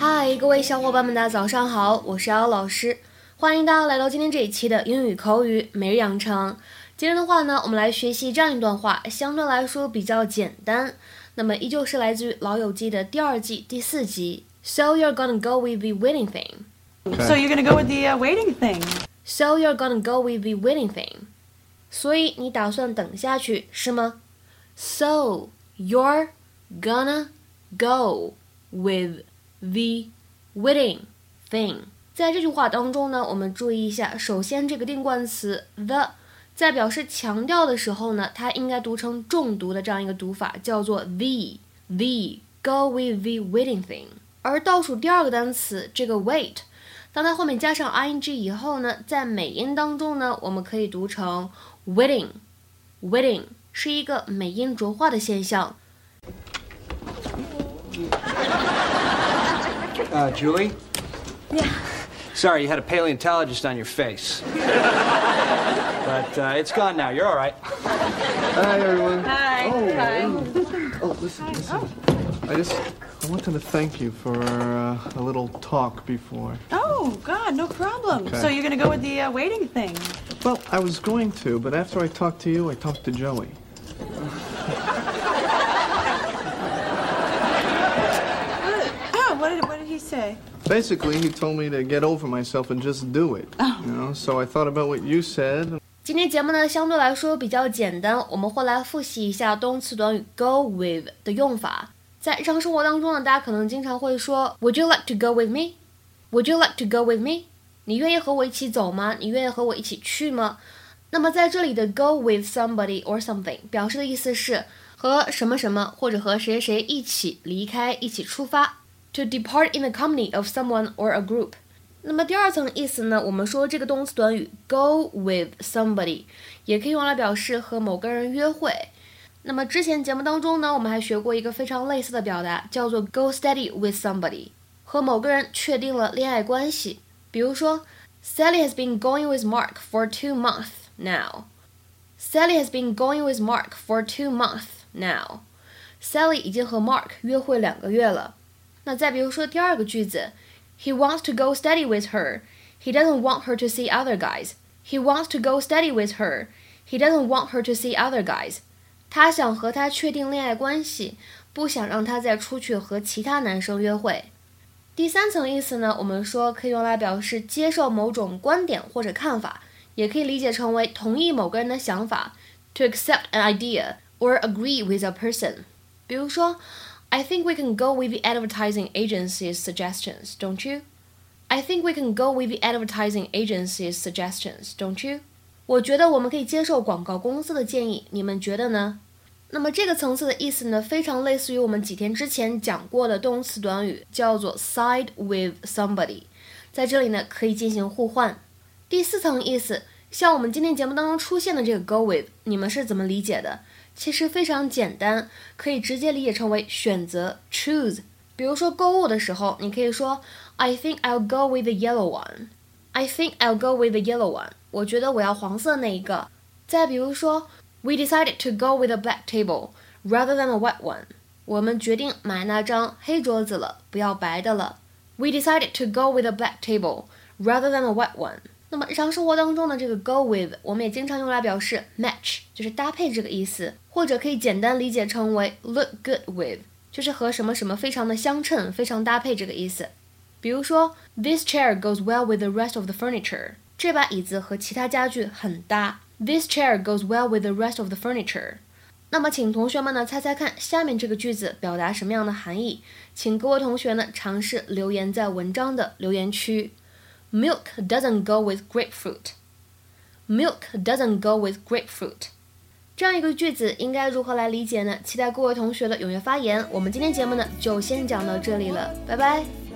嗨，各位小伙伴们，大家早上好，我是姚老师，欢迎大家来到今天这一期的英语口语每日养成。今天的话呢，我们来学习这样一段话，相对来说比较简单。那么依旧是来自于《老友记》的第二季第四集。So you're gonna go with the waiting thing. So you're gonna go with the uh, waiting thing. So you're gonna go with the waiting thing. 所以你打算等下去是吗？So you're gonna go with the wedding thing。在这句话当中呢，我们注意一下，首先这个定冠词 the 在表示强调的时候呢，它应该读成重读的这样一个读法，叫做 the the go with the wedding thing。而倒数第二个单词这个 wait，当它后面加上 ing 以后呢，在美音当中呢，我们可以读成 waiting waiting，是一个美音浊化的现象。Uh, Julie? Yeah. Sorry, you had a paleontologist on your face. but uh, it's gone now. You're all right. Hi, everyone. Hi. Oh, Hi. oh, listen, listen. I just I wanted to thank you for uh, a little talk before. Oh God, no problem. Okay. So you're gonna go with the uh, waiting thing. Well, I was going to, but after I talked to you, I talked to Joey. What did what did he say? Basically, he told me to get over myself and just do it. You know, so I thought about what you said. 今天节目呢相对来说比较简单，我们会来复习一下动词短语 go with 的用法。在日常生活当中呢，大家可能经常会说 Would you like to go with me? Would you like to go with me? 你愿意和我一起走吗？你愿意和我一起去吗？那么在这里的 go with somebody or something 表示的意思是和什么什么或者和谁谁一起离开，一起出发。To depart in the company of someone or a group。那么第二层意思呢，我们说这个动词短语 go with somebody 也可以用来表示和某个人约会。那么之前节目当中呢，我们还学过一个非常类似的表达，叫做 go steady with somebody，和某个人确定了恋爱关系。比如说，Sally has been going with Mark for two months now. Sally has been going with Mark for two months now. Sally 已经和 Mark 约会两个月了。 那再比如说第二个句子，He wants to go steady with her. He doesn't want her to see other guys. He wants to go steady with her. He doesn't want her to see other guys. 他想和她确定恋爱关系，不想让她再出去和其他男生约会。第三层意思呢，我们说可以用来表示接受某种观点或者看法，也可以理解成为同意某个人的想法，to accept an idea or agree with a person。比如说 ，I think we can go with the advertising agency's suggestions, don't you? I think we can go with the advertising agency's suggestions, don't you? 我觉得我们可以接受广告公司的建议，你们觉得呢？那么这个层次的意思呢，非常类似于我们几天之前讲过的动词短语，叫做 side with somebody，在这里呢可以进行互换。第四层意思，像我们今天节目当中出现的这个 go with，你们是怎么理解的？其实非常简单，可以直接理解成为选择 choose。比如说购物的时候，你可以说 I think I'll go with the yellow one。I think I'll go with the yellow one。我觉得我要黄色那一个。再比如说，We decided to go with a black table rather than a white one。我们决定买那张黑桌子了，不要白的了。We decided to go with a black table rather than a white one。那么日常生活当中的这个 go with，我们也经常用来表示 match，就是搭配这个意思，或者可以简单理解成为 look good with，就是和什么什么非常的相称，非常搭配这个意思。比如说，This chair goes well with the rest of the furniture。这把椅子和其他家具很搭。This chair goes well with the rest of the furniture。那么，请同学们呢猜猜看，下面这个句子表达什么样的含义？请各位同学呢尝试留言在文章的留言区。Milk doesn't go with grapefruit. Milk doesn't go with grapefruit. 这样一个句子应该如何来理解呢？期待各位同学的踊跃发言。我们今天节目呢就先讲到这里了，拜拜。